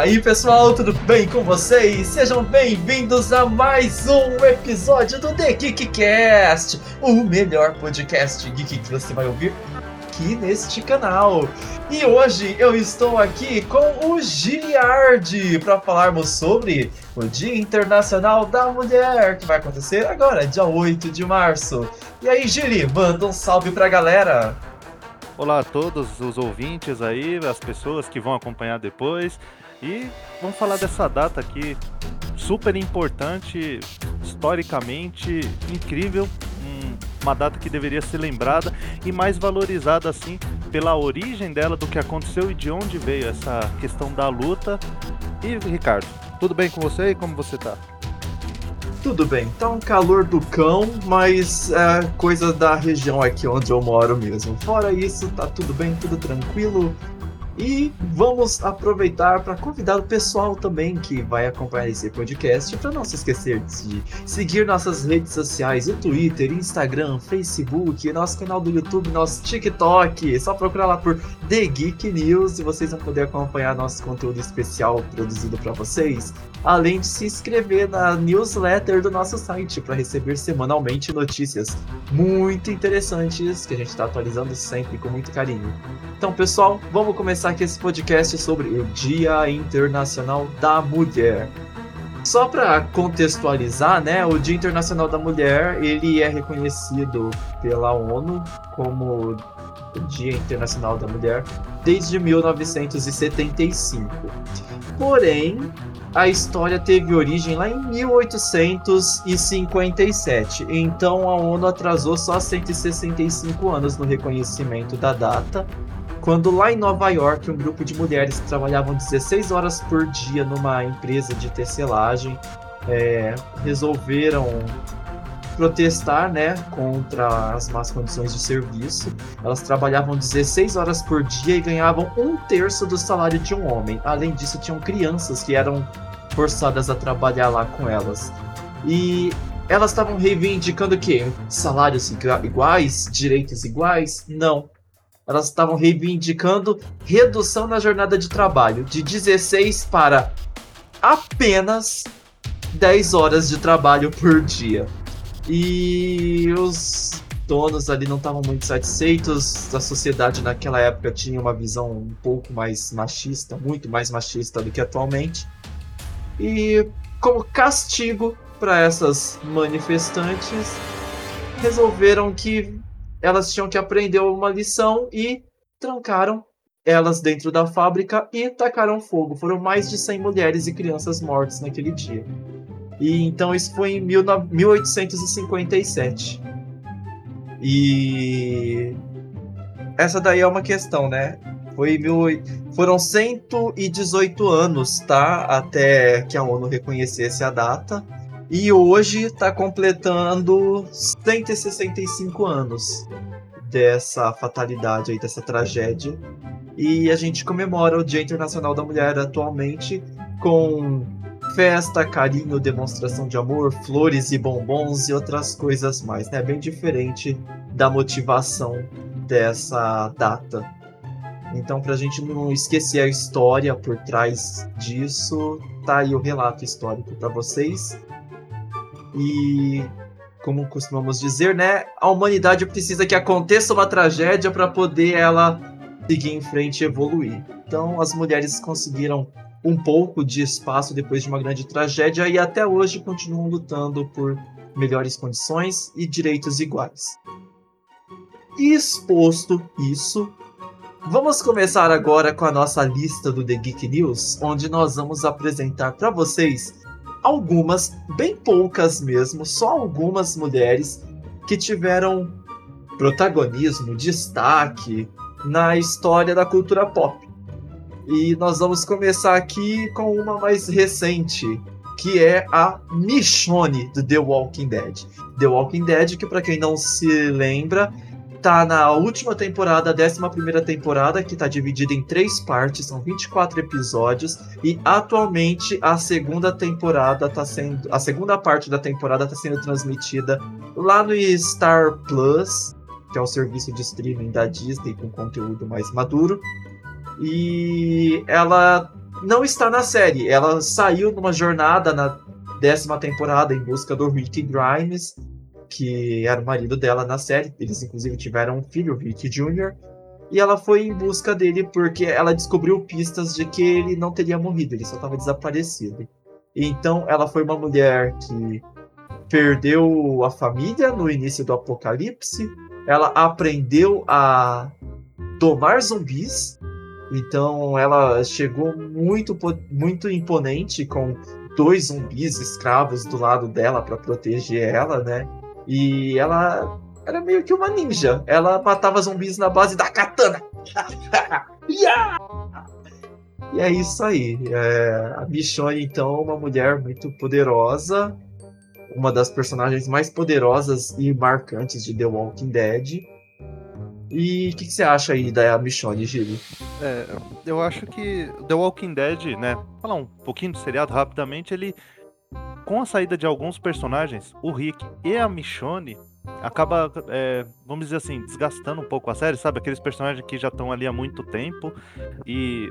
aí pessoal, tudo bem com vocês? Sejam bem-vindos a mais um episódio do The Geekcast, o melhor podcast geek que você vai ouvir aqui neste canal. E hoje eu estou aqui com o Giliard para falarmos sobre o Dia Internacional da Mulher, que vai acontecer agora, dia 8 de março. E aí, Gili, manda um salve pra galera. Olá a todos os ouvintes aí, as pessoas que vão acompanhar depois. E vamos falar dessa data aqui, super importante, historicamente incrível, uma data que deveria ser lembrada e mais valorizada assim pela origem dela, do que aconteceu e de onde veio essa questão da luta. E Ricardo, tudo bem com você e como você tá? Tudo bem, tá um calor do cão, mas é coisa da região aqui onde eu moro mesmo. Fora isso, tá tudo bem, tudo tranquilo. E vamos aproveitar para convidar o pessoal também que vai acompanhar esse podcast para não se esquecer de seguir nossas redes sociais, o Twitter, Instagram, Facebook, nosso canal do YouTube, nosso TikTok. É só procurar lá por The Geek News e vocês vão poder acompanhar nosso conteúdo especial produzido para vocês, além de se inscrever na newsletter do nosso site para receber semanalmente notícias muito interessantes que a gente está atualizando sempre com muito carinho. Então, pessoal, vamos começar aqui esse podcast sobre o Dia Internacional da Mulher. Só para contextualizar, né, o Dia Internacional da Mulher ele é reconhecido pela ONU como Dia Internacional da Mulher desde 1975. Porém, a história teve origem lá em 1857. Então a ONU atrasou só 165 anos no reconhecimento da data quando lá em Nova York, um grupo de mulheres que trabalhavam 16 horas por dia numa empresa de tecelagem é, resolveram protestar né, contra as más condições de serviço. Elas trabalhavam 16 horas por dia e ganhavam um terço do salário de um homem. Além disso, tinham crianças que eram forçadas a trabalhar lá com elas. E elas estavam reivindicando o quê? Salários iguais? Direitos iguais? Não elas estavam reivindicando redução na jornada de trabalho de 16 para apenas 10 horas de trabalho por dia. E os donos ali não estavam muito satisfeitos. A sociedade naquela época tinha uma visão um pouco mais machista, muito mais machista do que atualmente. E como castigo para essas manifestantes, resolveram que elas tinham que aprender uma lição e trancaram elas dentro da fábrica e tacaram fogo. Foram mais de 100 mulheres e crianças mortas naquele dia. E então isso foi em 1857. E essa daí é uma questão, né? Foi mil... Foram 118 anos, tá? Até que a ONU reconhecesse a data. E hoje está completando 165 anos dessa fatalidade aí, dessa tragédia. E a gente comemora o Dia Internacional da Mulher atualmente com festa, carinho, demonstração de amor, flores e bombons e outras coisas mais, né? Bem diferente da motivação dessa data. Então, para a gente não esquecer a história por trás disso, tá aí o relato histórico para vocês. E como costumamos dizer, né, a humanidade precisa que aconteça uma tragédia para poder ela seguir em frente e evoluir. Então, as mulheres conseguiram um pouco de espaço depois de uma grande tragédia e até hoje continuam lutando por melhores condições e direitos iguais. Exposto isso, vamos começar agora com a nossa lista do The Geek News, onde nós vamos apresentar para vocês algumas, bem poucas mesmo, só algumas mulheres que tiveram protagonismo, destaque na história da cultura pop. E nós vamos começar aqui com uma mais recente, que é a Michonne do The Walking Dead. The Walking Dead, que para quem não se lembra, tá na última temporada, a 11 temporada, que tá dividida em três partes, são 24 episódios, e atualmente a segunda temporada tá sendo. A segunda parte da temporada tá sendo transmitida lá no Star Plus, que é o serviço de streaming da Disney com conteúdo mais maduro. E ela não está na série. Ela saiu numa jornada na décima temporada em busca do Rick Grimes, que era o marido dela na série. Eles, inclusive, tiveram um filho, Rick Jr. E ela foi em busca dele porque ela descobriu pistas de que ele não teria morrido, ele só estava desaparecido. Então, ela foi uma mulher que perdeu a família no início do apocalipse. Ela aprendeu a domar zumbis. Então, ela chegou muito, muito imponente com dois zumbis escravos do lado dela para proteger ela, né? E ela era meio que uma ninja. Ela matava zumbis na base da katana. E é isso aí. É, a Michonne, então, é uma mulher muito poderosa, uma das personagens mais poderosas e marcantes de The Walking Dead. E o que, que, você acha aí da Michonne, Gili? É, eu acho que The Walking Dead, né? Falar um pouquinho do seriado rapidamente, ele. Com a saída de alguns personagens, o Rick e a Michonne acaba, é, vamos dizer assim, desgastando um pouco a série, sabe? Aqueles personagens que já estão ali há muito tempo e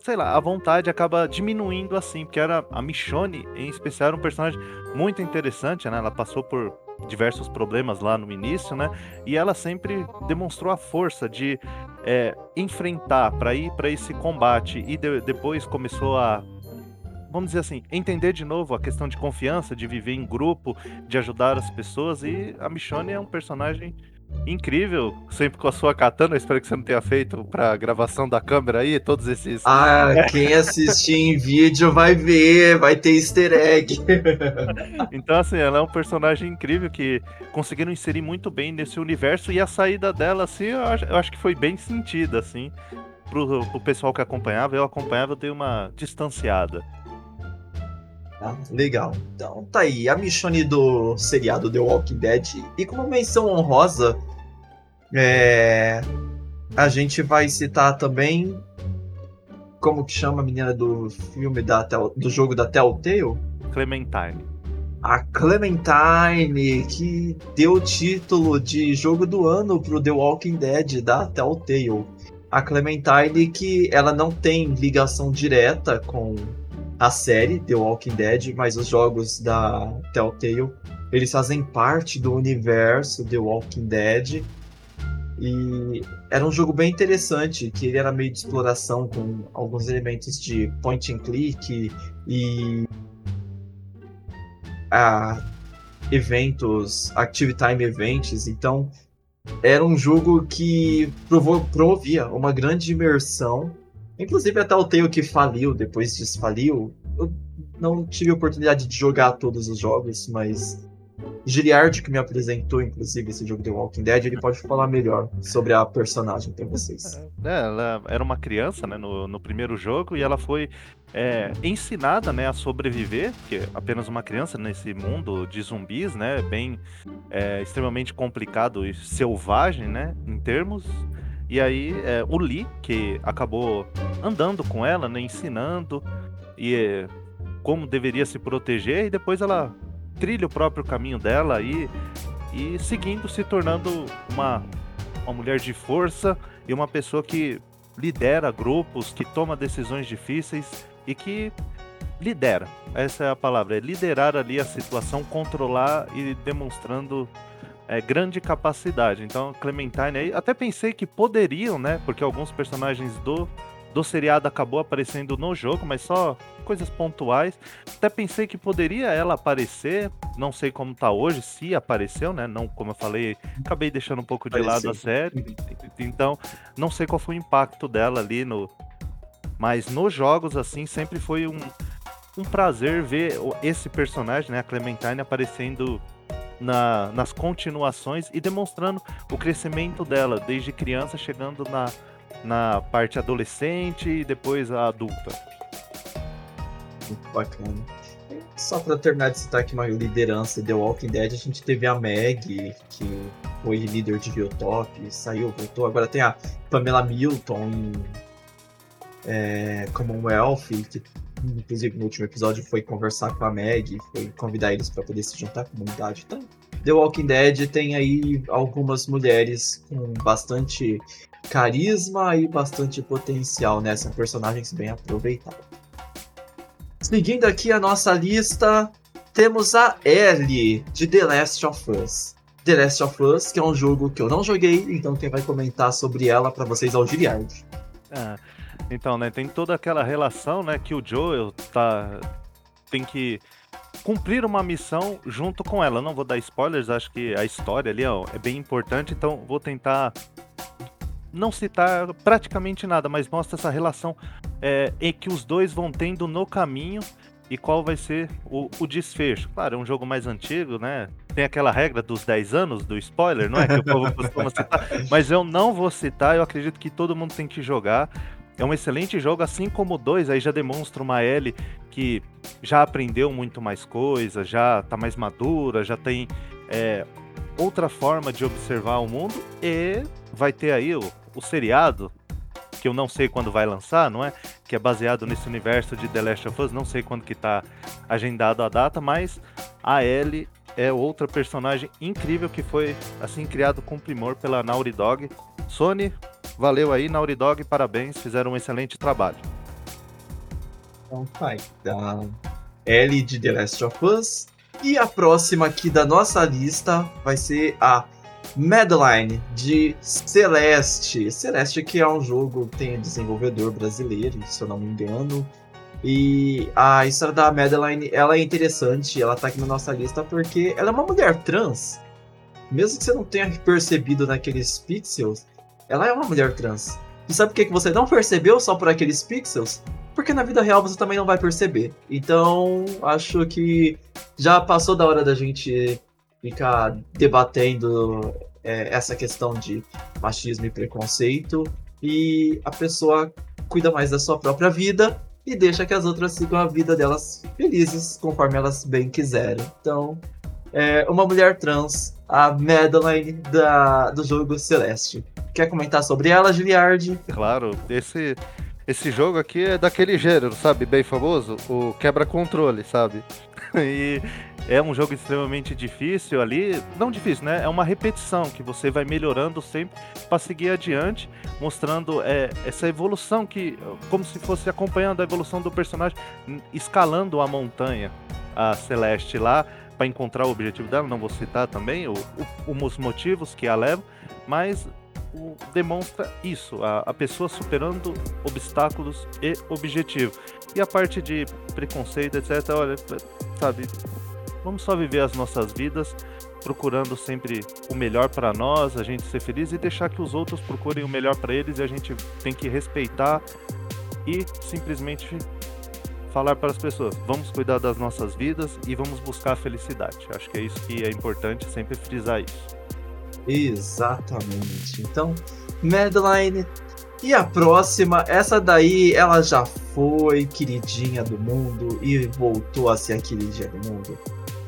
sei lá, a vontade acaba diminuindo assim, porque era a Michonne, em especial, era um personagem muito interessante, né? Ela passou por diversos problemas lá no início, né? E ela sempre demonstrou a força de é, enfrentar para ir para esse combate e de, depois começou a vamos dizer assim, entender de novo a questão de confiança, de viver em grupo, de ajudar as pessoas. E a Michonne é um personagem incrível, sempre com a sua katana. Espero que você não tenha feito pra gravação da câmera aí, todos esses. Ah, quem assistir em vídeo vai ver, vai ter easter egg. então, assim, ela é um personagem incrível que conseguiram inserir muito bem nesse universo e a saída dela, assim, eu acho, eu acho que foi bem sentida, assim. Pro, pro pessoal que acompanhava, eu acompanhava, eu dei uma distanciada. Ah, legal. Então tá aí, a Michonne do seriado The Walking Dead. E como menção honrosa, é... a gente vai citar também. Como que chama a menina do filme da do jogo da Telltale? Clementine. A Clementine, que deu o título de jogo do ano pro The Walking Dead da Telltale. A Clementine que ela não tem ligação direta com a série The Walking Dead, mas os jogos da Telltale, eles fazem parte do universo The Walking Dead. E era um jogo bem interessante, que ele era meio de exploração com alguns elementos de point and click e eventos, active time events, então era um jogo que promovia uma grande imersão Inclusive até o Tale que faliu, depois disso faliu. Eu não tive oportunidade de jogar todos os jogos, mas Giliard, que me apresentou, inclusive, esse jogo The Walking Dead, ele pode falar melhor sobre a personagem para vocês. É, ela era uma criança né, no, no primeiro jogo e ela foi é, ensinada né, a sobreviver, porque é apenas uma criança nesse mundo de zumbis, né, bem é, extremamente complicado e selvagem, né, em termos. E aí é, o Lee, que acabou andando com ela, né, ensinando e é, como deveria se proteger, e depois ela trilha o próprio caminho dela e, e seguindo, se tornando uma, uma mulher de força e uma pessoa que lidera grupos, que toma decisões difíceis e que lidera. Essa é a palavra, é liderar ali a situação, controlar e demonstrando é, grande capacidade. Então, Clementine aí, até pensei que poderiam, né? Porque alguns personagens do, do seriado acabou aparecendo no jogo, mas só coisas pontuais. Até pensei que poderia ela aparecer, não sei como tá hoje, se apareceu, né? Não, como eu falei, acabei deixando um pouco de Apareceu. lado a série. Então, não sei qual foi o impacto dela ali no. Mas nos jogos, assim, sempre foi um, um prazer ver esse personagem, né? A Clementine aparecendo na, nas continuações e demonstrando o crescimento dela, desde criança chegando na, na parte adolescente e depois a adulta. Muito bacana. Só para terminar de citar aqui uma liderança The Walking Dead, a gente teve a Meg, que foi líder de Biotop, saiu, voltou. Agora tem a Pamela Milton em é, Commonwealth, que inclusive no último episódio, foi conversar com a Meg, foi convidar eles para poder se juntar à comunidade. Então, The Walking Dead tem aí algumas mulheres com bastante carisma e bastante potencial, né? São personagens bem aproveitados. Seguindo aqui a nossa lista, temos a Ellie de The Last of Us. The Last of Us, que é um jogo que eu não joguei, então quem vai comentar sobre ela para vocês é o Giliard. Ah, então, né, tem toda aquela relação, né, que o Joel tá tem que cumprir uma missão junto com ela. não vou dar spoilers, acho que a história ali ó, é bem importante, então vou tentar não citar praticamente nada, mas mostra essa relação é, em que os dois vão tendo no caminho e qual vai ser o, o, desfecho. Claro, é um jogo mais antigo, né? Tem aquela regra dos 10 anos do spoiler, não é? Que o povo costuma citar. Mas eu não vou citar, eu acredito que todo mundo tem que jogar. É um excelente jogo, assim como 2, aí já demonstra uma L que já aprendeu muito mais coisas, já tá mais madura, já tem é, outra forma de observar o mundo e vai ter aí o, o seriado que eu não sei quando vai lançar, não é? Que é baseado nesse universo de The Last of Us, não sei quando que tá agendado a data, mas a Ellie é outra personagem incrível que foi assim criado com primor pela Naughty Dog. Sony, valeu aí, Naughty Dog, parabéns, fizeram um excelente trabalho. Então vai, da Ellie de The Last of Us. E a próxima aqui da nossa lista vai ser a Madeline, de Celeste. Celeste que é um jogo que tem desenvolvedor brasileiro, se eu não me engano. E a história da Madeline, ela é interessante, ela tá aqui na nossa lista porque ela é uma mulher trans. Mesmo que você não tenha percebido naqueles pixels, ela é uma mulher trans. E sabe por que você não percebeu só por aqueles pixels? Porque na vida real você também não vai perceber. Então, acho que já passou da hora da gente ficar debatendo é, essa questão de machismo e preconceito e a pessoa cuida mais da sua própria vida e deixa que as outras sigam a vida delas felizes conforme elas bem quiserem. Então, é uma mulher trans, a Madeline da, do jogo Celeste. Quer comentar sobre ela, Giliard? Claro, esse esse jogo aqui é daquele gênero, sabe? Bem famoso, o quebra-controle, sabe? e é um jogo extremamente difícil ali. Não difícil, né? É uma repetição que você vai melhorando sempre para seguir adiante, mostrando é, essa evolução que, como se fosse acompanhando a evolução do personagem, escalando a montanha, a Celeste lá, para encontrar o objetivo dela. Não vou citar também o, o, os motivos que a levam, mas o, demonstra isso, a, a pessoa superando obstáculos e objetivos. E a parte de preconceito, etc., olha, sabe, vamos só viver as nossas vidas procurando sempre o melhor para nós, a gente ser feliz e deixar que os outros procurem o melhor para eles e a gente tem que respeitar e simplesmente falar para as pessoas: vamos cuidar das nossas vidas e vamos buscar a felicidade. Acho que é isso que é importante sempre frisar isso. Exatamente. Então, Madeline. E a próxima, essa daí, ela já foi queridinha do mundo e voltou a ser a queridinha do mundo.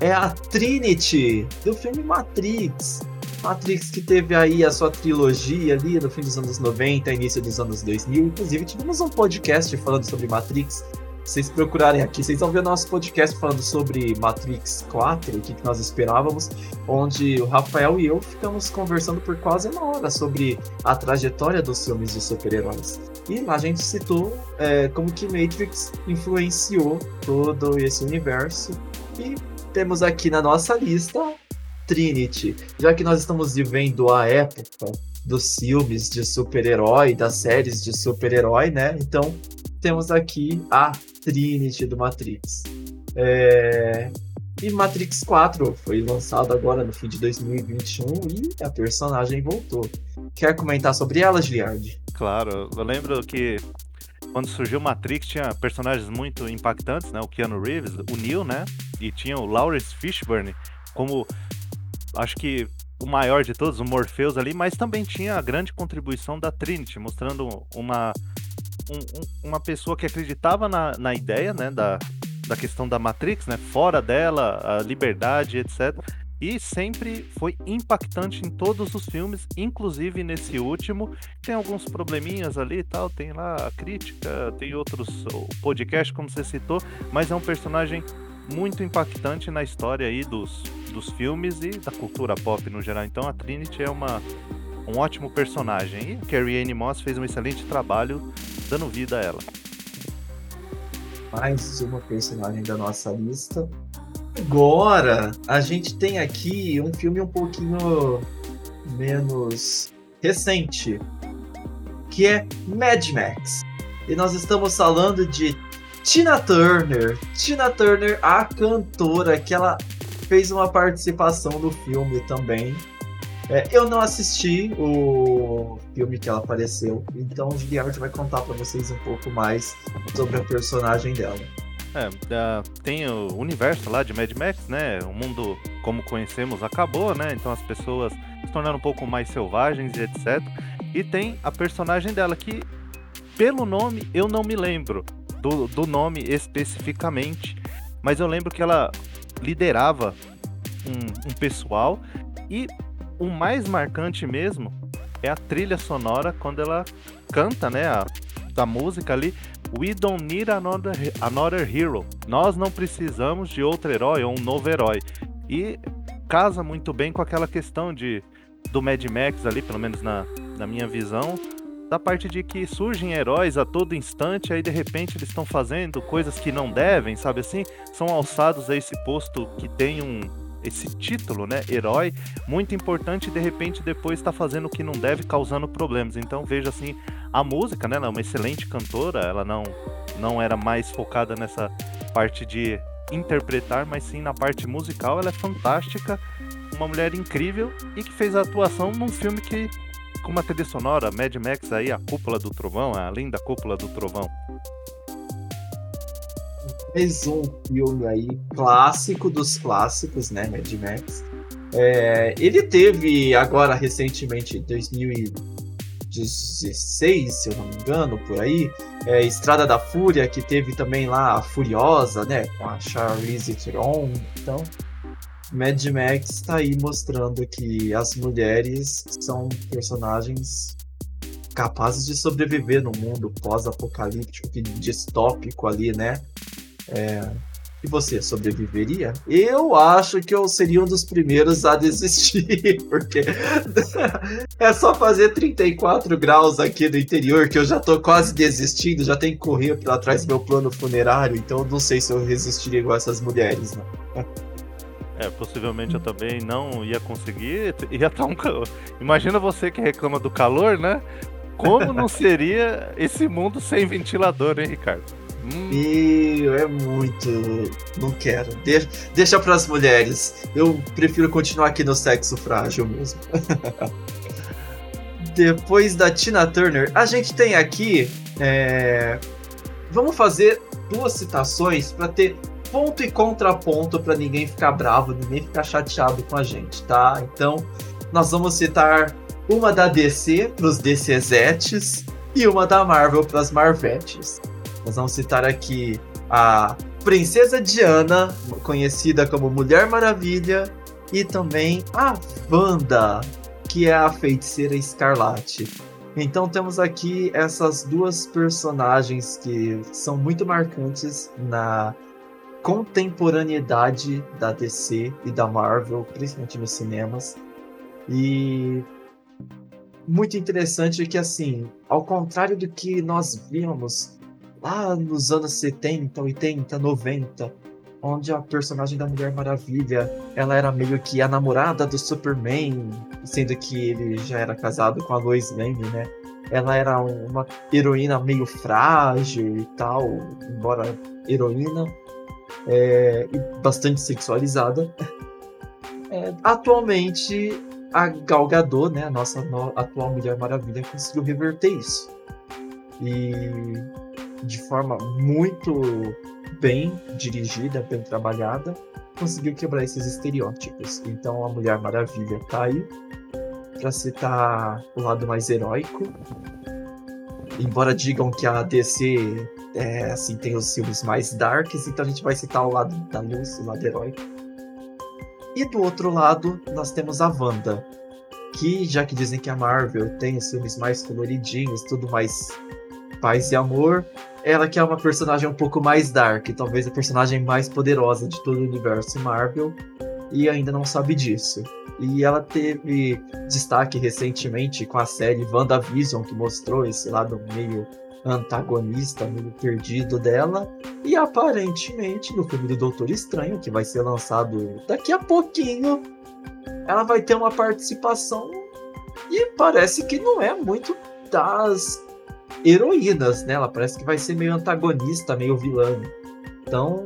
É a Trinity, do filme Matrix. Matrix que teve aí a sua trilogia ali no fim dos anos 90, início dos anos 2000. Inclusive, tivemos um podcast falando sobre Matrix vocês procurarem aqui, vocês vão ver nosso podcast falando sobre Matrix 4, o que, que nós esperávamos, onde o Rafael e eu ficamos conversando por quase uma hora sobre a trajetória dos filmes de super-heróis. E lá a gente citou é, como que Matrix influenciou todo esse universo. E temos aqui na nossa lista Trinity, já que nós estamos vivendo a época dos filmes de super-herói, das séries de super-herói, né? Então temos aqui a Trinity do Matrix. É... E Matrix 4 foi lançado agora no fim de 2021 e a personagem voltou. Quer comentar sobre ela, Giliard? Claro, eu lembro que quando surgiu Matrix tinha personagens muito impactantes, né? O Keanu Reeves, o Neo, né? E tinha o Lawrence Fishburne como acho que o maior de todos, o Morpheus ali, mas também tinha a grande contribuição da Trinity, mostrando uma um, uma pessoa que acreditava na, na ideia, né, da, da questão da Matrix, né, fora dela, a liberdade, etc. E sempre foi impactante em todos os filmes, inclusive nesse último. Tem alguns probleminhas ali e tal, tem lá a crítica, tem outros podcast, como você citou, mas é um personagem muito impactante na história aí dos, dos filmes e da cultura pop no geral. Então a Trinity é uma um ótimo personagem. E Carrie Anne Moss fez um excelente trabalho dando vida a ela. Mais uma personagem da nossa lista. Agora, a gente tem aqui um filme um pouquinho menos recente, que é Mad Max. E nós estamos falando de Tina Turner. Tina Turner, a cantora, que ela fez uma participação no filme também. É, eu não assisti o filme que ela apareceu, então o Giliard vai contar para vocês um pouco mais sobre a personagem dela. É, tem o universo lá de Mad Max, né? O mundo como conhecemos acabou, né? Então as pessoas se tornaram um pouco mais selvagens e etc. E tem a personagem dela que, pelo nome, eu não me lembro do, do nome especificamente, mas eu lembro que ela liderava um, um pessoal e o mais marcante mesmo é a trilha sonora quando ela canta, né, a, da música ali, We don't need another, another hero. Nós não precisamos de outro herói ou um novo herói. E casa muito bem com aquela questão de do Mad Max ali, pelo menos na, na minha visão, da parte de que surgem heróis a todo instante, aí de repente eles estão fazendo coisas que não devem, sabe assim? São alçados a esse posto que tem um esse título, né, herói, muito importante de repente depois está fazendo o que não deve, causando problemas. Então veja assim, a música, né, ela é uma excelente cantora, ela não não era mais focada nessa parte de interpretar, mas sim na parte musical, ela é fantástica, uma mulher incrível e que fez a atuação num filme que com uma trilha sonora, Mad Max aí, a cúpula do trovão, além da cúpula do trovão. Mais um filme aí clássico dos clássicos, né, Mad Max. É, ele teve agora recentemente, 2016, se eu não me engano, por aí, é, Estrada da Fúria, que teve também lá a Furiosa, né, com a Charlize Theron. Então, Mad Max está aí mostrando que as mulheres são personagens capazes de sobreviver no mundo pós-apocalíptico, distópico ali, né? É... E você sobreviveria? Eu acho que eu seria um dos primeiros a desistir, porque é só fazer 34 graus aqui no interior que eu já tô quase desistindo, já tenho que correr para trás do meu plano funerário, então não sei se eu resistiria igual essas mulheres, né? É, possivelmente eu também não ia conseguir. Ia estar um Imagina você que reclama do calor, né? Como não seria esse mundo sem ventilador, hein, Ricardo? Hum. E é muito. Não quero. De... Deixa para as mulheres. Eu prefiro continuar aqui no sexo frágil mesmo. Depois da Tina Turner, a gente tem aqui. É... Vamos fazer duas citações para ter ponto e contraponto para ninguém ficar bravo, ninguém ficar chateado com a gente, tá? Então, nós vamos citar uma da DC para os DCzetes e uma da Marvel para as Marvetes. Nós vamos citar aqui a Princesa Diana, conhecida como Mulher Maravilha, e também a Wanda, que é a feiticeira escarlate. Então temos aqui essas duas personagens que são muito marcantes na contemporaneidade da DC e da Marvel, principalmente nos cinemas. E muito interessante que assim, ao contrário do que nós víamos lá nos anos 70, 80, 90, onde a personagem da Mulher Maravilha, ela era meio que a namorada do Superman, sendo que ele já era casado com a Lois Lane, né? Ela era uma heroína meio frágil e tal, embora heroína é, e bastante sexualizada. É, atualmente, a Gal Gadot, né, a nossa no, atual Mulher Maravilha, conseguiu reverter isso. E de forma muito bem dirigida, bem trabalhada, conseguiu quebrar esses estereótipos. Então a Mulher Maravilha tá aí para citar o lado mais heróico. Embora digam que a DC é, assim, tem os filmes mais darks, então a gente vai citar o lado da luz, o lado heróico. E do outro lado, nós temos a Wanda, que já que dizem que a Marvel tem os filmes mais coloridinhos, tudo mais paz e amor, ela que é uma personagem um pouco mais dark, talvez a personagem mais poderosa de todo o universo Marvel, e ainda não sabe disso. E ela teve destaque recentemente com a série WandaVision, que mostrou esse lado meio antagonista, meio perdido dela. E aparentemente, no filme do Doutor Estranho, que vai ser lançado daqui a pouquinho, ela vai ter uma participação e parece que não é muito das heroínas, né? Ela parece que vai ser meio antagonista, meio vilã. Então,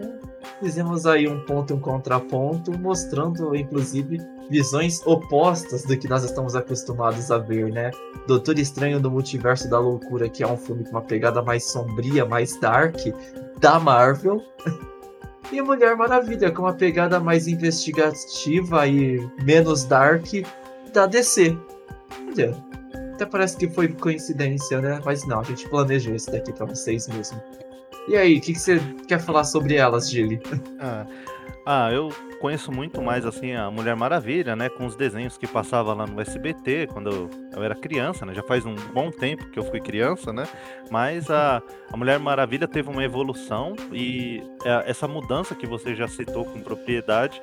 fizemos aí um ponto e um contraponto, mostrando, inclusive, visões opostas do que nós estamos acostumados a ver, né? Doutor Estranho do Multiverso da Loucura, que é um filme com uma pegada mais sombria, mais dark, da Marvel. e Mulher Maravilha, com uma pegada mais investigativa e menos dark da DC. Olha, até parece que foi coincidência, né? Mas não, a gente planejou isso daqui para vocês mesmo. E aí, o que, que, você quer falar sobre elas, Gilly? Ah, ah, eu conheço muito mais assim a Mulher Maravilha, né? Com os desenhos que passava lá no SBT quando eu era criança, né? Já faz um bom tempo que eu fui criança, né? Mas a, a Mulher Maravilha teve uma evolução e é, essa mudança que você já citou com propriedade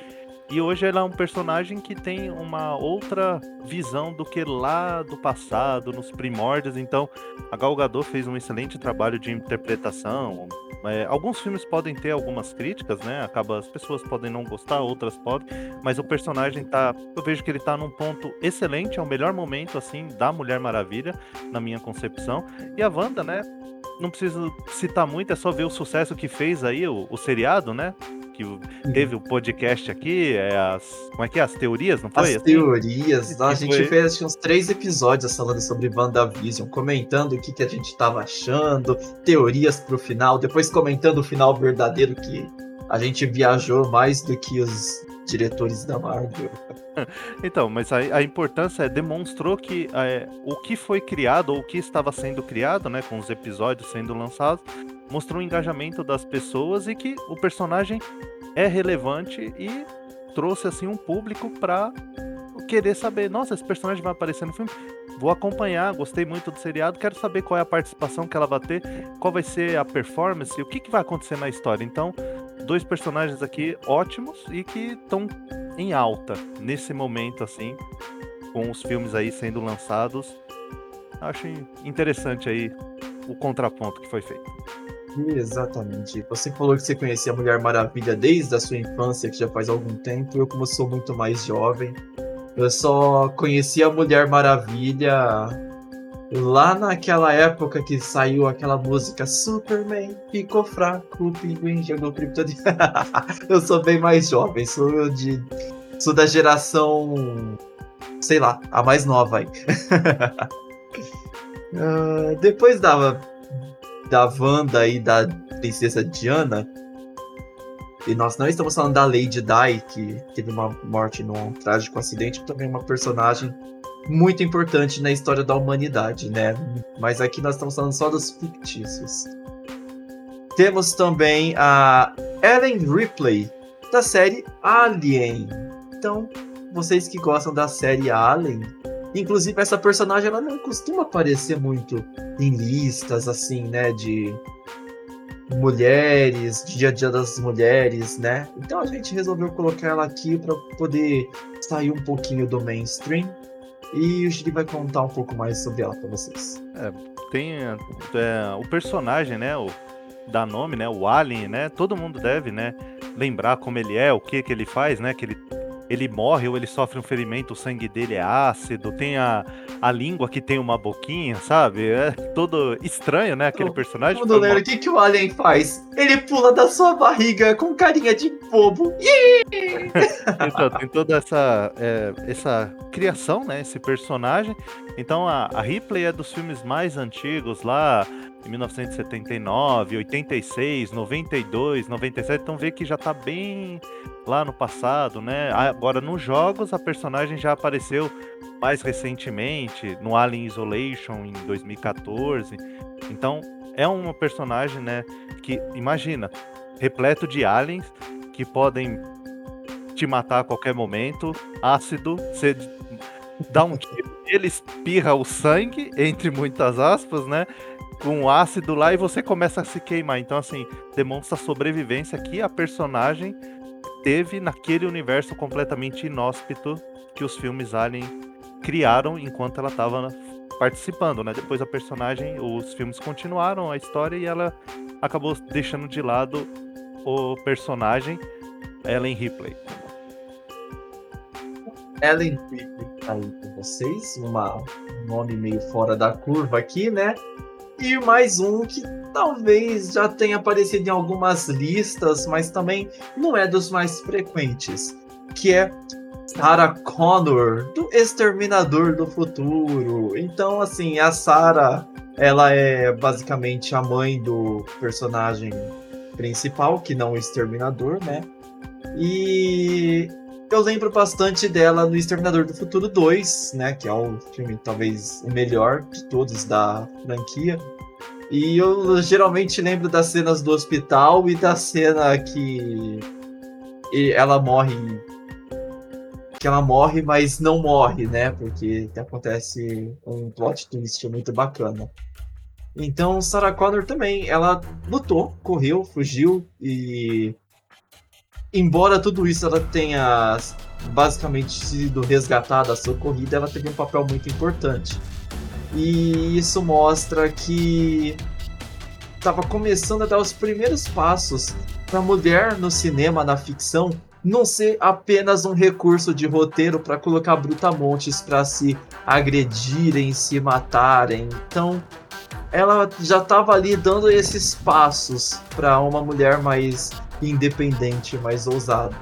e hoje ela é um personagem que tem uma outra visão do que lá do passado, nos primórdios. Então, a Gal Gadot fez um excelente trabalho de interpretação. É, alguns filmes podem ter algumas críticas, né? Acaba, as pessoas podem não gostar, outras podem, mas o personagem tá. Eu vejo que ele tá num ponto excelente, é o melhor momento, assim, da Mulher Maravilha, na minha concepção. E a Wanda, né? Não preciso citar muito, é só ver o sucesso que fez aí o, o seriado, né? que uhum. teve o podcast aqui, é as, como é que é? As teorias, não foi? As assim? teorias. a gente foi... fez uns três episódios falando sobre WandaVision, comentando o que, que a gente estava achando, teorias pro final, depois comentando o final verdadeiro que a gente viajou mais do que os diretores da Marvel. Então, mas a, a importância é demonstrou que é, o que foi criado ou o que estava sendo criado, né, com os episódios sendo lançados, mostrou o engajamento das pessoas e que o personagem é relevante e trouxe assim um público para querer saber, nossa, esse personagem vai aparecer no filme, vou acompanhar, gostei muito do seriado, quero saber qual é a participação que ela vai ter, qual vai ser a performance, o que, que vai acontecer na história. Então, dois personagens aqui ótimos e que estão em alta nesse momento assim, com os filmes aí sendo lançados. Acho interessante aí o contraponto que foi feito. Exatamente. Você falou que você conhecia a Mulher Maravilha desde a sua infância, que já faz algum tempo. Eu, como sou muito mais jovem, eu só conheci a Mulher Maravilha lá naquela época que saiu aquela música Superman ficou fraco, o pinguim jogou criptonita. eu sou bem mais jovem, sou de sou da geração sei lá, a mais nova aí. uh, depois da da Wanda e da princesa Diana. E nós não estamos falando da Lady Di, que teve uma morte num trágico acidente, também é uma personagem muito importante na história da humanidade, né? Mas aqui nós estamos falando só dos fictícios. Temos também a Ellen Ripley, da série Alien. Então, vocês que gostam da série Alien, Inclusive, essa personagem ela não costuma aparecer muito em listas, assim, né? De mulheres, de dia a dia das mulheres, né? Então a gente resolveu colocar ela aqui para poder sair um pouquinho do mainstream. E o Giri vai contar um pouco mais sobre ela para vocês. É, tem é, o personagem, né? O, dá nome, né? O Alien, né? Todo mundo deve, né? Lembrar como ele é, o que que ele faz, né? Que ele ele morre ou ele sofre um ferimento, o sangue dele é ácido, tem a, a língua que tem uma boquinha, sabe? É todo estranho, né? Aquele personagem. Todo o que, que o Alien faz? Ele pula da sua barriga com carinha de bobo. então, tem toda essa, é, essa criação, né? Esse personagem. Então, a, a Ripley é dos filmes mais antigos lá em 1979, 86, 92, 97, então vê que já tá bem lá no passado, né? Agora nos jogos a personagem já apareceu mais recentemente no Alien Isolation em 2014. Então é uma personagem, né, que imagina, repleto de aliens que podem te matar a qualquer momento, ácido, você dá um tiro, ele espirra o sangue, entre muitas aspas, né? Com ácido lá e você começa a se queimar. Então, assim, demonstra a sobrevivência que a personagem teve naquele universo completamente inóspito que os filmes Alien criaram enquanto ela estava participando, né? Depois a personagem, os filmes continuaram a história e ela acabou deixando de lado o personagem Ellen Ripley. Ellen Ripley tá aí com vocês, uma, um nome meio fora da curva aqui, né? E mais um que talvez já tenha aparecido em algumas listas, mas também não é dos mais frequentes, que é Sarah Connor, do Exterminador do Futuro. Então, assim, a Sarah, ela é basicamente a mãe do personagem principal, que não o Exterminador, né? E eu lembro bastante dela no Exterminador do Futuro 2, né? Que é o filme talvez o melhor de todos da franquia. E eu geralmente lembro das cenas do hospital e da cena que ela morre que ela morre, mas não morre, né? Porque acontece um plot twist muito bacana. Então, Sarah Connor também, ela lutou, correu, fugiu e embora tudo isso ela tenha basicamente sido resgatada, socorrida, ela teve um papel muito importante. E isso mostra que estava começando a dar os primeiros passos para a mulher no cinema, na ficção, não ser apenas um recurso de roteiro para colocar brutamontes para se agredirem, se matarem. Então, ela já estava ali dando esses passos para uma mulher mais independente, mais ousada.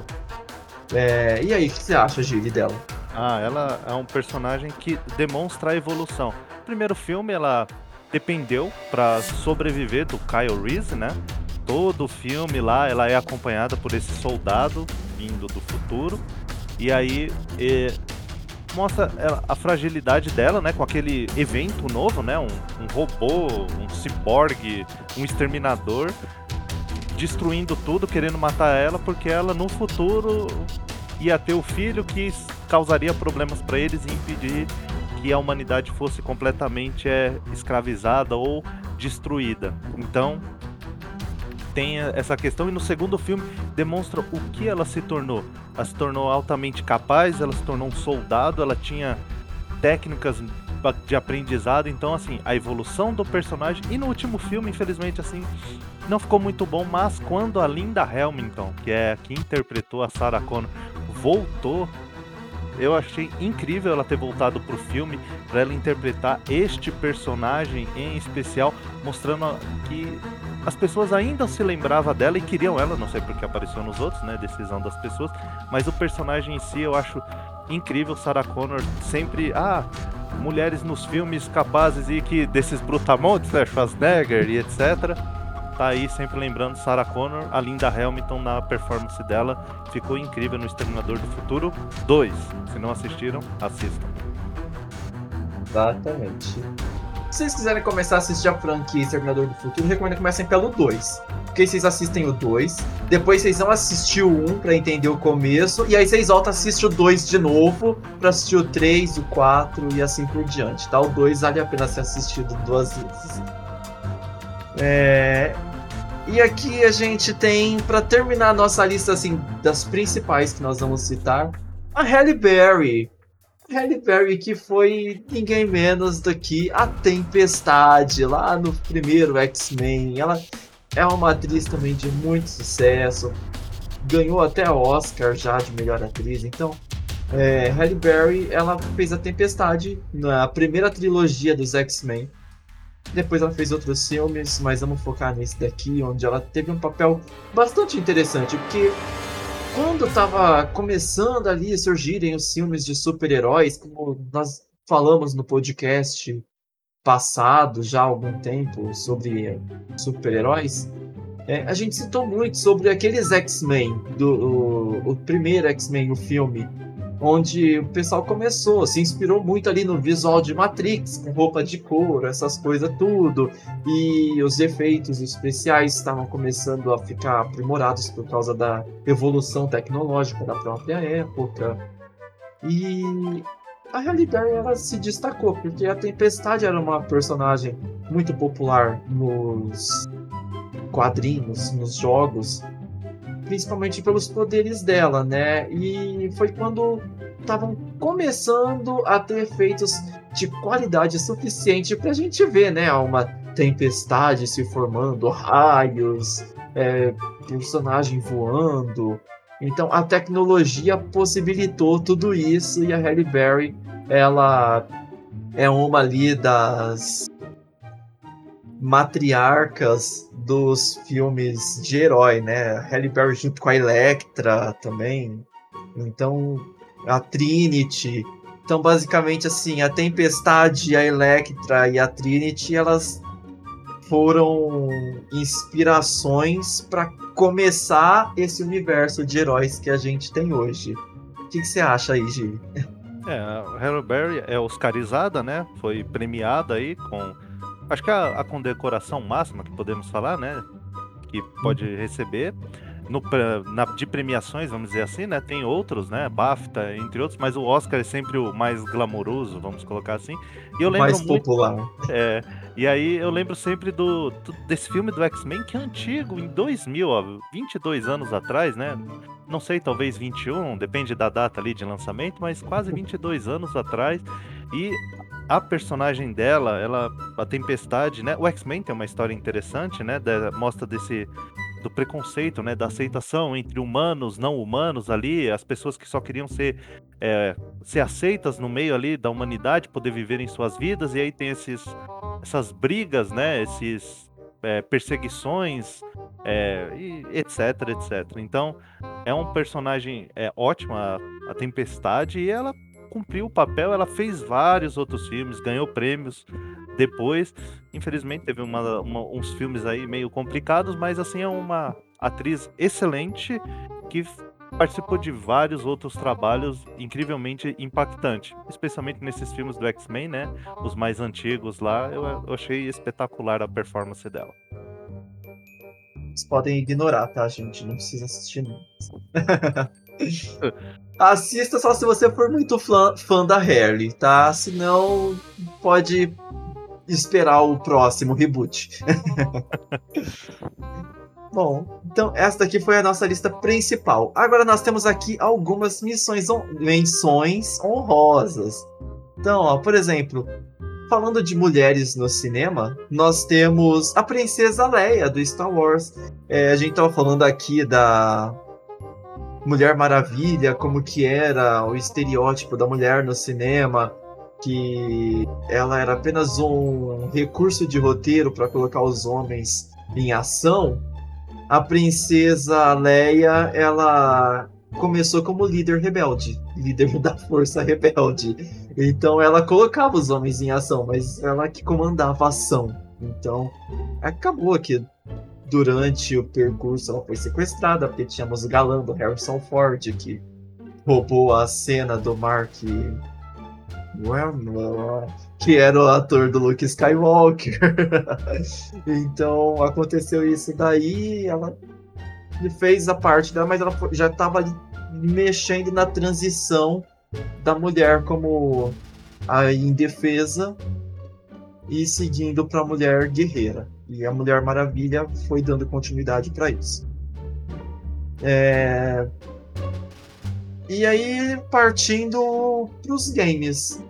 É, e aí, o que você acha, Gilly, dela? Ah, ela é um personagem que demonstra a evolução. No primeiro filme, ela dependeu para sobreviver do Kyle Reese, né? Todo o filme lá, ela é acompanhada por esse soldado vindo do futuro. E aí e, mostra a fragilidade dela, né? Com aquele evento novo, né? Um, um robô, um ciborgue, um exterminador destruindo tudo, querendo matar ela, porque ela no futuro ia ter o filho que causaria problemas para eles e impedir que a humanidade fosse completamente é, escravizada ou destruída. Então, tem essa questão e no segundo filme demonstra o que ela se tornou. Ela se tornou altamente capaz, ela se tornou um soldado, ela tinha técnicas de aprendizado, então assim, a evolução do personagem e no último filme, infelizmente assim, não ficou muito bom, mas quando a Linda Hamilton, que é que interpretou a Sarah Connor, voltou eu achei incrível ela ter voltado pro filme para ela interpretar este personagem em especial, mostrando que as pessoas ainda se lembravam dela e queriam ela, não sei porque apareceu nos outros, né? Decisão das pessoas, mas o personagem em si eu acho incrível. Sarah Connor sempre, ah, mulheres nos filmes capazes e que desses brutamontes, né? Schwarzenegger e etc tá aí sempre lembrando Sarah Connor, a Linda Hamilton na performance dela ficou incrível no Exterminador do Futuro 2. Se não assistiram, assistam. Exatamente. Se vocês quiserem começar a assistir a franquia Exterminador do Futuro, recomendo que comecem pelo 2. Porque vocês assistem o 2, depois vocês vão assistir o 1 um pra entender o começo, e aí vocês voltam a assistir o 2 de novo pra assistir o 3, o 4 e assim por diante, tá? O 2 vale a pena ser assistido duas vezes. É, e aqui a gente tem, para terminar a nossa lista assim, das principais que nós vamos citar, a Halle Berry. Halle Berry que foi ninguém menos do que a Tempestade, lá no primeiro X-Men. Ela é uma atriz também de muito sucesso. Ganhou até Oscar já de melhor atriz. Então, é, Halle Berry, ela fez a Tempestade na primeira trilogia dos X-Men. Depois ela fez outros filmes, mas vamos focar nesse daqui, onde ela teve um papel bastante interessante, porque quando estava começando ali a surgirem os filmes de super-heróis, como nós falamos no podcast passado já há algum tempo sobre super-heróis, é, a gente citou muito sobre aqueles X-Men, do o, o primeiro X-Men, o filme, onde o pessoal começou, se inspirou muito ali no visual de Matrix, com roupa de couro, essas coisas tudo, e os efeitos especiais estavam começando a ficar aprimorados por causa da evolução tecnológica da própria época. E a Berry ela se destacou porque a Tempestade era uma personagem muito popular nos quadrinhos, nos jogos, principalmente pelos poderes dela, né? E foi quando estavam começando a ter efeitos de qualidade suficiente para a gente ver, né? Uma tempestade se formando, raios, é, personagem voando. Então a tecnologia possibilitou tudo isso e a Halle Berry, ela é uma ali das matriarcas dos filmes de herói, né? Halle Berry junto com a Electra também. Então, a Trinity. Então, basicamente, assim, a Tempestade, a Electra e a Trinity, elas foram inspirações para começar esse universo de heróis que a gente tem hoje. O que, você acha aí, Gi? É, a Halle Berry é oscarizada, né? Foi premiada aí com acho que a, a condecoração máxima que podemos falar, né? Que pode uhum. receber. No, na, de premiações, vamos dizer assim, né? Tem outros, né? BAFTA, entre outros, mas o Oscar é sempre o mais glamouroso, vamos colocar assim. E eu lembro mais muito, popular. É, e aí eu lembro sempre do, do desse filme do X-Men que é antigo, em 2000, ó, 22 anos atrás, né? Não sei, talvez 21, depende da data ali de lançamento, mas quase 22 anos atrás. E a personagem dela, ela, a Tempestade, né? O X-Men tem uma história interessante, né? De, mostra desse do preconceito, né? Da aceitação entre humanos, não humanos ali, as pessoas que só queriam ser é, ser aceitas no meio ali da humanidade, poder viver em suas vidas e aí tem esses essas brigas, né? Esses é, perseguições, é, e etc, etc. Então é um personagem é ótimo a, a Tempestade e ela cumpriu o papel, ela fez vários outros filmes, ganhou prêmios depois. Infelizmente teve uma, uma, uns filmes aí meio complicados, mas assim é uma atriz excelente que participou de vários outros trabalhos incrivelmente impactantes, especialmente nesses filmes do X-Men, né? Os mais antigos lá, eu, eu achei espetacular a performance dela. Vocês podem ignorar, tá, gente? Não precisa assistir não. Assista só se você for muito fã, fã da Harley, tá? Senão pode esperar o próximo reboot. Bom, então esta aqui foi a nossa lista principal. Agora nós temos aqui algumas missões menções honrosas. Então, ó, por exemplo, falando de mulheres no cinema, nós temos a Princesa Leia do Star Wars. É, a gente tava falando aqui da Mulher Maravilha, como que era o estereótipo da mulher no cinema, que ela era apenas um recurso de roteiro para colocar os homens em ação. A princesa Leia, ela começou como líder rebelde, líder da força rebelde. Então ela colocava os homens em ação, mas ela que comandava a ação. Então acabou aqui durante o percurso ela foi sequestrada, porque tínhamos o galã do Harrison Ford que roubou a cena do Mark. Que era o ator do Luke Skywalker. então aconteceu isso daí, ela fez a parte dela, mas ela já estava mexendo na transição da mulher como a indefesa e seguindo para a mulher guerreira. E a Mulher Maravilha foi dando continuidade para isso. É... E aí, partindo para os games.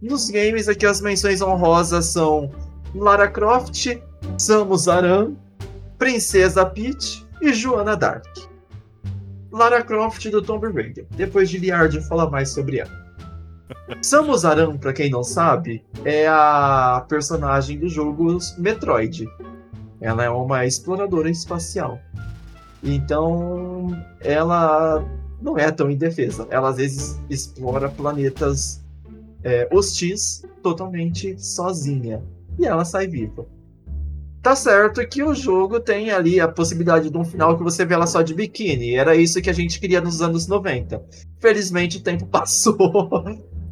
Nos games, aqui as menções honrosas são Lara Croft, Samus Aran, Princesa Peach e Joana Dark. Lara Croft do Tomb Raider. Depois de Liard falar mais sobre ela. Samus Aran, pra quem não sabe, é a personagem do jogo Metroid. Ela é uma exploradora espacial. Então, ela não é tão indefesa. Ela às vezes explora planetas é, hostis totalmente sozinha. E ela sai viva. Tá certo que o jogo tem ali a possibilidade de um final que você vê ela só de biquíni. Era isso que a gente queria nos anos 90. Felizmente o tempo passou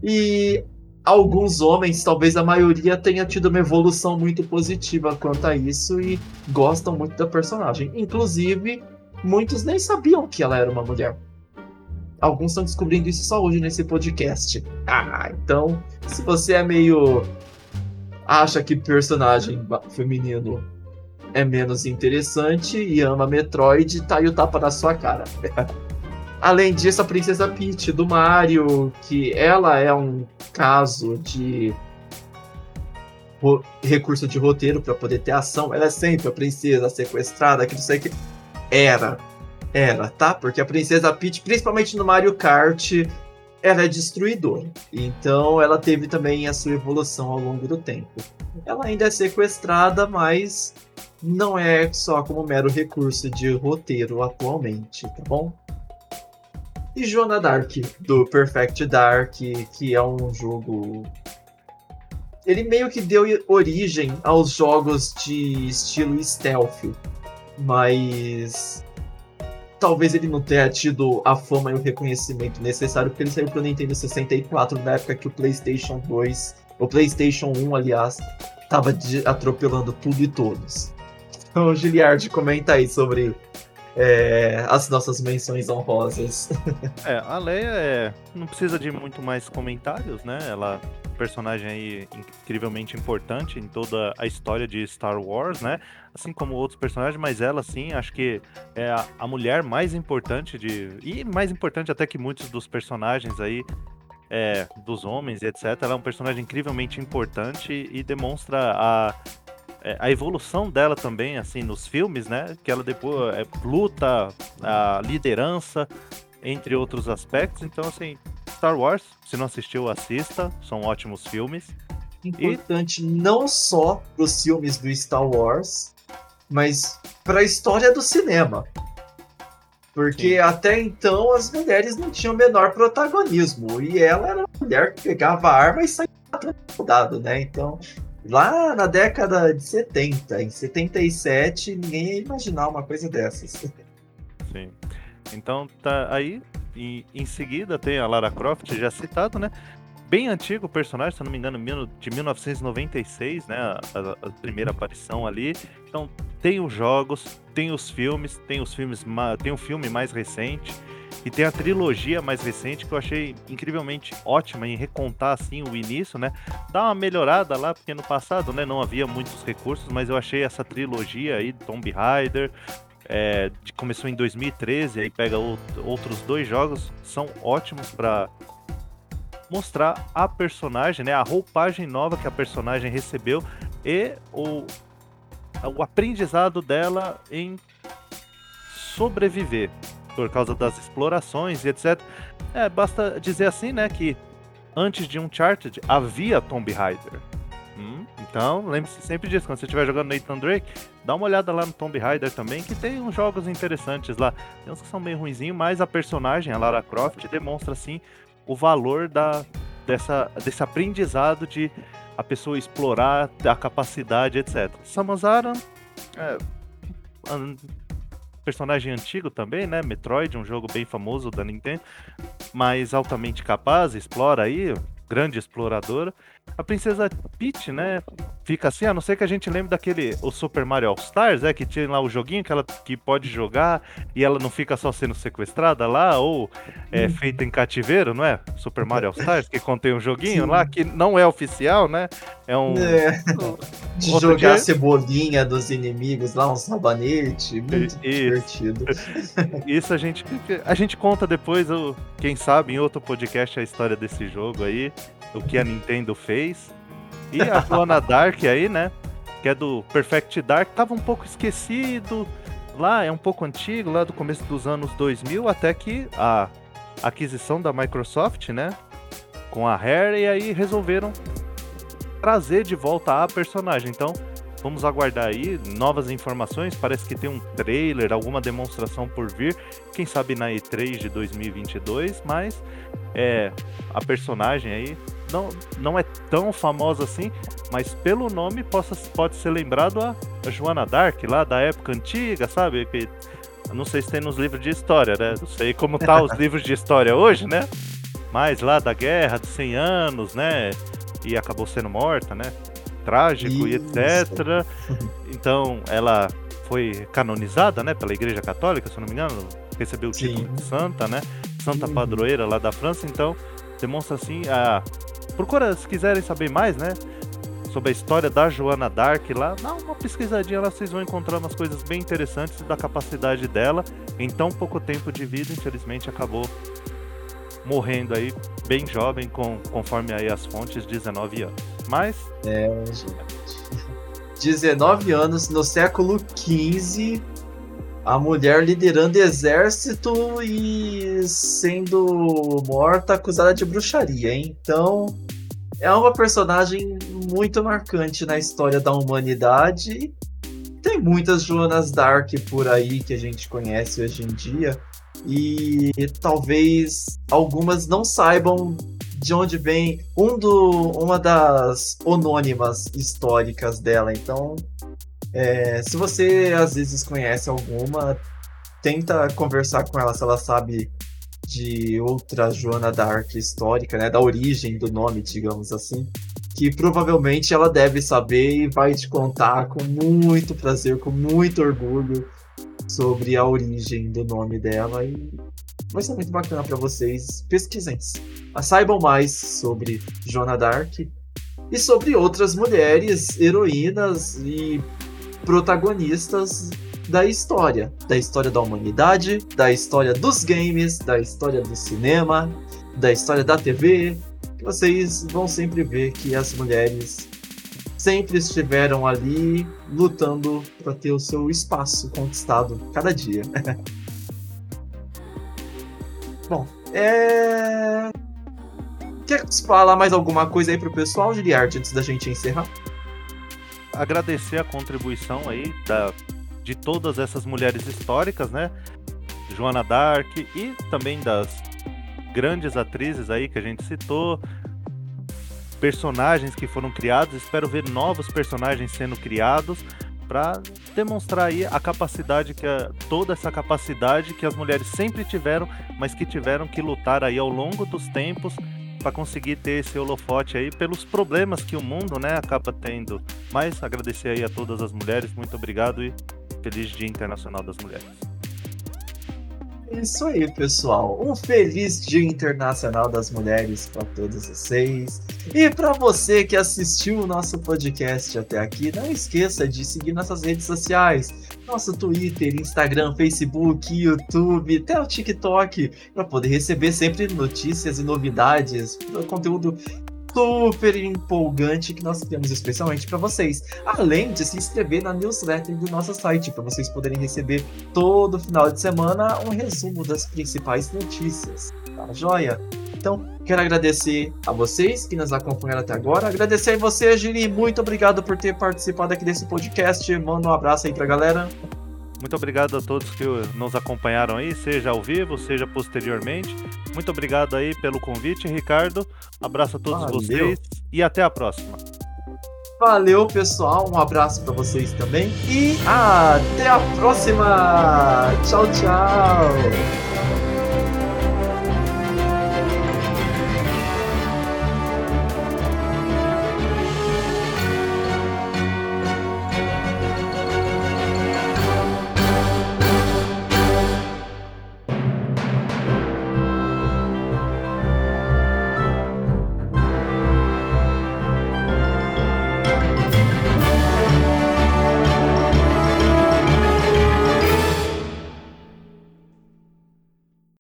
e alguns homens, talvez a maioria, tenha tido uma evolução muito positiva quanto a isso e gostam muito da personagem. Inclusive, muitos nem sabiam que ela era uma mulher. Alguns estão descobrindo isso só hoje nesse podcast. Ah, então, se você é meio. acha que personagem feminino é menos interessante e ama Metroid, tá aí o tapa na sua cara. Além disso, a Princesa Peach do Mario, que ela é um caso de recurso de roteiro para poder ter ação. Ela é sempre a princesa sequestrada, que não sei o que. Era. Era, tá? Porque a princesa Peach, principalmente no Mario Kart, ela é destruidora. Então ela teve também a sua evolução ao longo do tempo. Ela ainda é sequestrada, mas não é só como mero recurso de roteiro atualmente, tá bom? E Joana Dark, do Perfect Dark, que é um jogo. Ele meio que deu origem aos jogos de estilo stealth, mas talvez ele não tenha tido a fama e o reconhecimento necessário, porque ele saiu pro Nintendo 64 na época que o PlayStation 2, o PlayStation 1, aliás, tava atropelando tudo e todos. Então, Giliard, comenta aí sobre é, as nossas menções honrosas. É, a Leia é, não precisa de muito mais comentários, né? Ela é personagem aí incrivelmente importante em toda a história de Star Wars, né? Assim como outros personagens, mas ela sim, acho que é a, a mulher mais importante de e mais importante até que muitos dos personagens aí é, dos homens e etc. Ela é um personagem incrivelmente importante e demonstra a a evolução dela também, assim, nos filmes, né? Que ela depois é, luta, a liderança, entre outros aspectos. Então, assim, Star Wars, se não assistiu, assista. São ótimos filmes. Importante e... não só para os filmes do Star Wars, mas para a história do cinema. Porque Sim. até então as mulheres não tinham menor protagonismo. E ela era uma mulher que pegava arma e saía soldado, né? Então lá na década de 70, em 77, ninguém ia imaginar uma coisa dessas. Sim. Então tá aí. E em seguida tem a Lara Croft, já citado, né? Bem antigo o personagem, se não me engano, de 1996, né? A, a, primeira aparição ali. Então tem os jogos, tem os filmes, tem os filmes, tem um filme mais recente. E tem a trilogia mais recente que eu achei incrivelmente ótima em recontar assim o início, né? Dá uma melhorada lá, porque no passado, né, não havia muitos recursos, mas eu achei essa trilogia aí, Tomb Raider, é, começou em 2013, aí pega outros dois jogos, são ótimos para mostrar a personagem, né, a roupagem nova que a personagem recebeu e o, o aprendizado dela em sobreviver por causa das explorações e etc. É, basta dizer assim, né, que antes de Uncharted havia Tomb Raider. Hum, então, lembre-se sempre disso, quando você estiver jogando Nathan Drake, dá uma olhada lá no Tomb Raider também, que tem uns jogos interessantes lá. Tem uns que são meio ruinzinhos, mas a personagem, a Lara Croft, demonstra, assim, o valor da, dessa, desse aprendizado de a pessoa explorar a capacidade, etc. Samus Aran, é, personagem antigo também, né? Metroid, um jogo bem famoso da Nintendo, mas altamente capaz, explora aí, grande exploradora. A princesa Peach, né? Fica assim, a não ser que a gente lembre daquele o Super Mario All Stars, é que tinha lá o joguinho que ela que pode jogar e ela não fica só sendo sequestrada lá ou é hum. feita em cativeiro, não é? Super Mario All Stars que contém um joguinho Sim. lá que não é oficial, né? É um é. de jogar dia... a cebolinha dos inimigos lá, um sabanete, muito divertido. Isso a gente a gente conta depois, quem sabe em outro podcast a história desse jogo aí o que a Nintendo fez. E a Joana Dark aí, né? Que é do Perfect Dark, tava um pouco esquecido. Lá é um pouco antigo, lá do começo dos anos 2000, até que a aquisição da Microsoft, né? Com a Rare, e aí resolveram trazer de volta a personagem. Então, vamos aguardar aí novas informações. Parece que tem um trailer, alguma demonstração por vir. Quem sabe na E3 de 2022, mas é a personagem aí não, não é tão famosa assim, mas pelo nome possa, pode ser lembrado a, a Joana Dark, lá da época antiga, sabe? Que, não sei se tem nos livros de história, né? Não sei como tá os livros de história hoje, né? Mas lá da guerra dos 100 anos, né? E acabou sendo morta, né? Trágico Isso. e etc. Então, ela foi canonizada, né? Pela Igreja Católica, se eu não me engano. Recebeu o título Sim. de santa, né? Santa padroeira lá da França. Então, demonstra assim a Procura, se quiserem saber mais, né? sobre a história da Joana Dark lá, dá uma pesquisadinha lá, vocês vão encontrar umas coisas bem interessantes da capacidade dela. Em tão pouco tempo de vida, infelizmente, acabou morrendo aí bem jovem, com, conforme aí as fontes, 19 anos. Mas. É, gente. 19 anos no século XV, a mulher liderando exército e sendo morta acusada de bruxaria. Então, é uma personagem muito marcante na história da humanidade. Tem muitas Joanas Dark por aí que a gente conhece hoje em dia. E talvez algumas não saibam de onde vem um do, uma das anônimas históricas dela. Então, é, se você às vezes conhece alguma, tenta conversar com ela se ela sabe de outra Joana Dark histórica, né, da origem do nome, digamos assim, que provavelmente ela deve saber e vai te contar com muito prazer, com muito orgulho sobre a origem do nome dela. E vai ser muito bacana para vocês. Pesquisem, saibam mais sobre Joana Dark e sobre outras mulheres heroínas e protagonistas da história, da história da humanidade, da história dos games, da história do cinema, da história da TV. Vocês vão sempre ver que as mulheres sempre estiveram ali lutando para ter o seu espaço conquistado cada dia. Bom, é. Quer falar mais alguma coisa aí pro pessoal, Giliard, antes da gente encerrar? Agradecer a contribuição aí da de todas essas mulheres históricas, né? Joana Dark e também das grandes atrizes aí que a gente citou, personagens que foram criados. Espero ver novos personagens sendo criados para demonstrar aí a capacidade que a, toda essa capacidade que as mulheres sempre tiveram, mas que tiveram que lutar aí ao longo dos tempos para conseguir ter esse holofote aí pelos problemas que o mundo, né, acaba tendo. Mas agradecer aí a todas as mulheres, muito obrigado e feliz Dia Internacional das Mulheres. Isso aí, pessoal. Um feliz Dia Internacional das Mulheres para todos vocês. E para você que assistiu o nosso podcast até aqui, não esqueça de seguir nossas redes sociais. Nosso Twitter, Instagram, Facebook, YouTube, até o TikTok, para poder receber sempre notícias e novidades, conteúdo super empolgante que nós temos especialmente para vocês. Além de se inscrever na newsletter do nosso site, para vocês poderem receber todo final de semana um resumo das principais notícias. Tá joia? Então, quero agradecer a vocês que nos acompanharam até agora. Agradecer a você, Giri. Muito obrigado por ter participado aqui desse podcast. Manda um abraço aí pra galera. Muito obrigado a todos que nos acompanharam aí, seja ao vivo, seja posteriormente. Muito obrigado aí pelo convite, Ricardo. Abraço a todos Valeu. vocês e até a próxima. Valeu, pessoal. Um abraço para vocês também e até a próxima. Tchau, tchau.